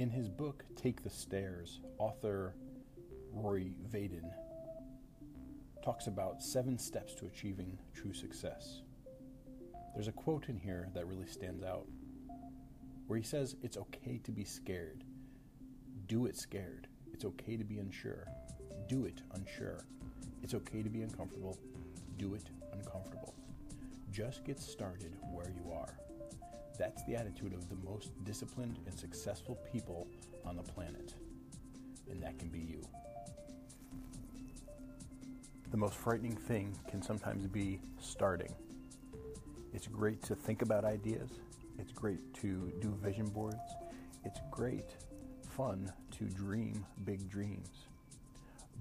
In his book, Take the Stairs, author Rory Vaden talks about seven steps to achieving true success. There's a quote in here that really stands out where he says, It's okay to be scared. Do it scared. It's okay to be unsure. Do it unsure. It's okay to be uncomfortable. Do it uncomfortable. Just get started where you are. That's the attitude of the most disciplined and successful people on the planet. And that can be you. The most frightening thing can sometimes be starting. It's great to think about ideas. It's great to do vision boards. It's great fun to dream big dreams.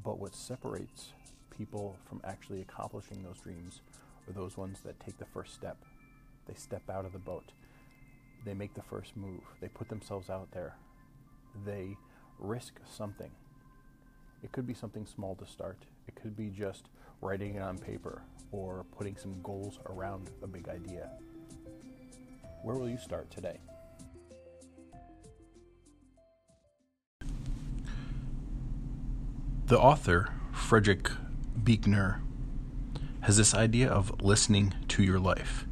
But what separates people from actually accomplishing those dreams are those ones that take the first step. They step out of the boat they make the first move. They put themselves out there. They risk something. It could be something small to start. It could be just writing it on paper or putting some goals around a big idea. Where will you start today? The author, Frederick Buechner, has this idea of listening to your life.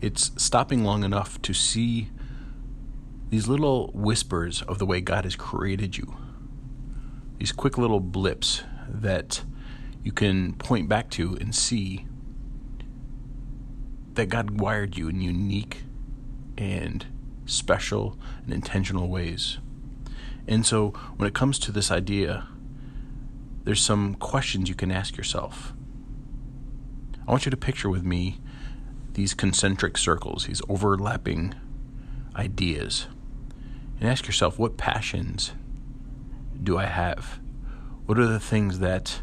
It's stopping long enough to see these little whispers of the way God has created you. These quick little blips that you can point back to and see that God wired you in unique and special and intentional ways. And so when it comes to this idea, there's some questions you can ask yourself. I want you to picture with me these concentric circles, these overlapping ideas, and ask yourself what passions do I have? What are the things that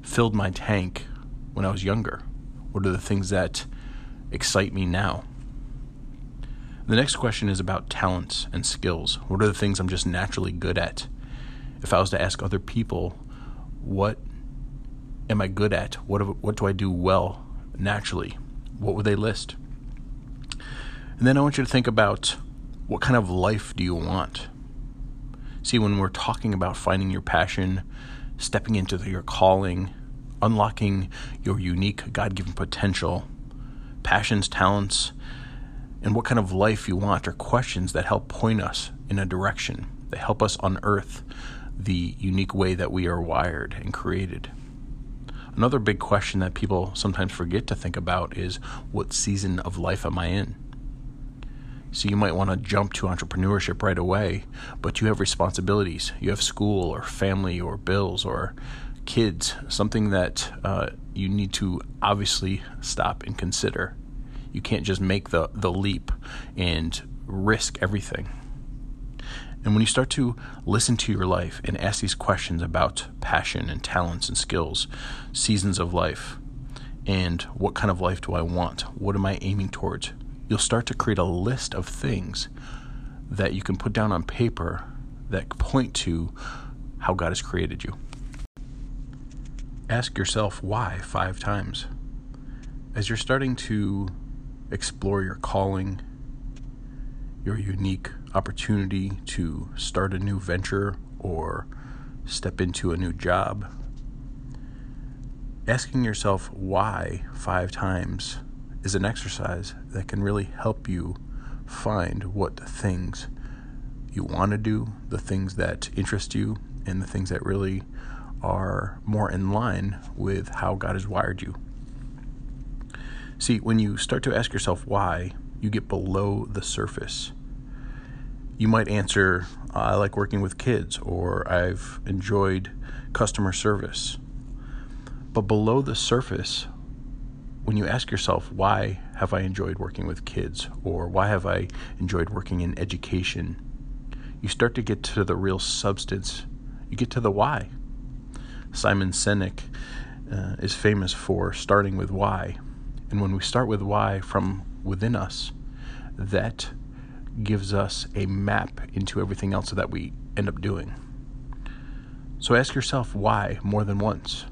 filled my tank when I was younger? What are the things that excite me now? The next question is about talents and skills. What are the things I'm just naturally good at? If I was to ask other people, what am I good at? What, what do I do well naturally? What would they list? And then I want you to think about what kind of life do you want? See, when we're talking about finding your passion, stepping into your calling, unlocking your unique God given potential, passions, talents, and what kind of life you want are questions that help point us in a direction. They help us unearth the unique way that we are wired and created. Another big question that people sometimes forget to think about is what season of life am I in? So you might want to jump to entrepreneurship right away, but you have responsibilities. You have school or family or bills or kids, something that uh, you need to obviously stop and consider. You can't just make the, the leap and risk everything. And when you start to listen to your life and ask these questions about passion and talents and skills, seasons of life, and what kind of life do I want? What am I aiming towards? You'll start to create a list of things that you can put down on paper that point to how God has created you. Ask yourself why five times. As you're starting to explore your calling, your unique opportunity to start a new venture or step into a new job, asking yourself why five times is an exercise that can really help you find what things you want to do, the things that interest you, and the things that really are more in line with how God has wired you. See, when you start to ask yourself why, you get below the surface you might answer, I like working with kids, or I've enjoyed customer service. But below the surface, when you ask yourself, why have I enjoyed working with kids, or why have I enjoyed working in education, you start to get to the real substance. You get to the why. Simon Sinek uh, is famous for starting with why. And when we start with why from within us, that gives us a map into everything else that we end up doing. So ask yourself why more than once,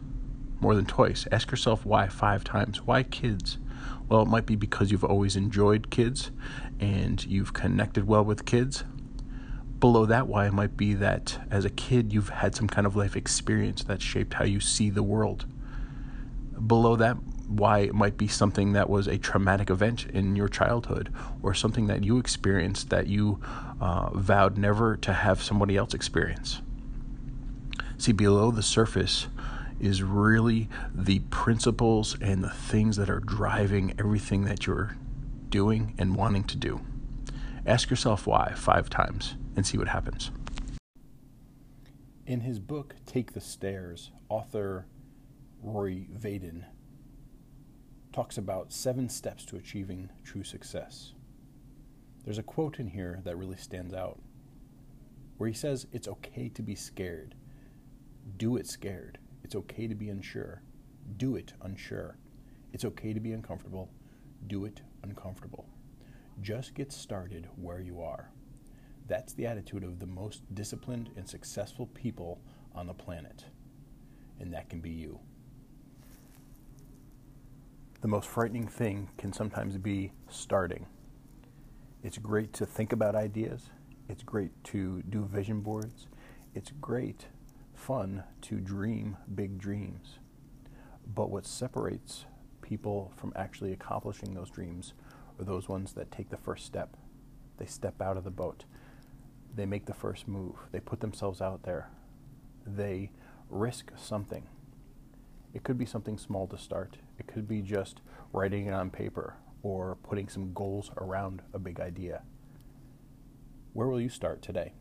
more than twice. Ask yourself why five times. Why kids? Well, it might be because you've always enjoyed kids and you've connected well with kids. Below that why it might be that as a kid you've had some kind of life experience that shaped how you see the world. Below that why it might be something that was a traumatic event in your childhood or something that you experienced that you uh, vowed never to have somebody else experience. See, below the surface is really the principles and the things that are driving everything that you're doing and wanting to do. Ask yourself why five times and see what happens. In his book, Take the Stairs, author Rory Vaden talks about seven steps to achieving true success. There's a quote in here that really stands out where he says, It's okay to be scared. Do it scared. It's okay to be unsure. Do it unsure. It's okay to be uncomfortable. Do it uncomfortable. Just get started where you are. That's the attitude of the most disciplined and successful people on the planet. And that can be you. The most frightening thing can sometimes be starting. It's great to think about ideas. It's great to do vision boards. It's great fun to dream big dreams. But what separates people from actually accomplishing those dreams are those ones that take the first step. They step out of the boat. They make the first move. They put themselves out there. They risk something. It could be something small to start. It could be just writing it on paper or putting some goals around a big idea. Where will you start today?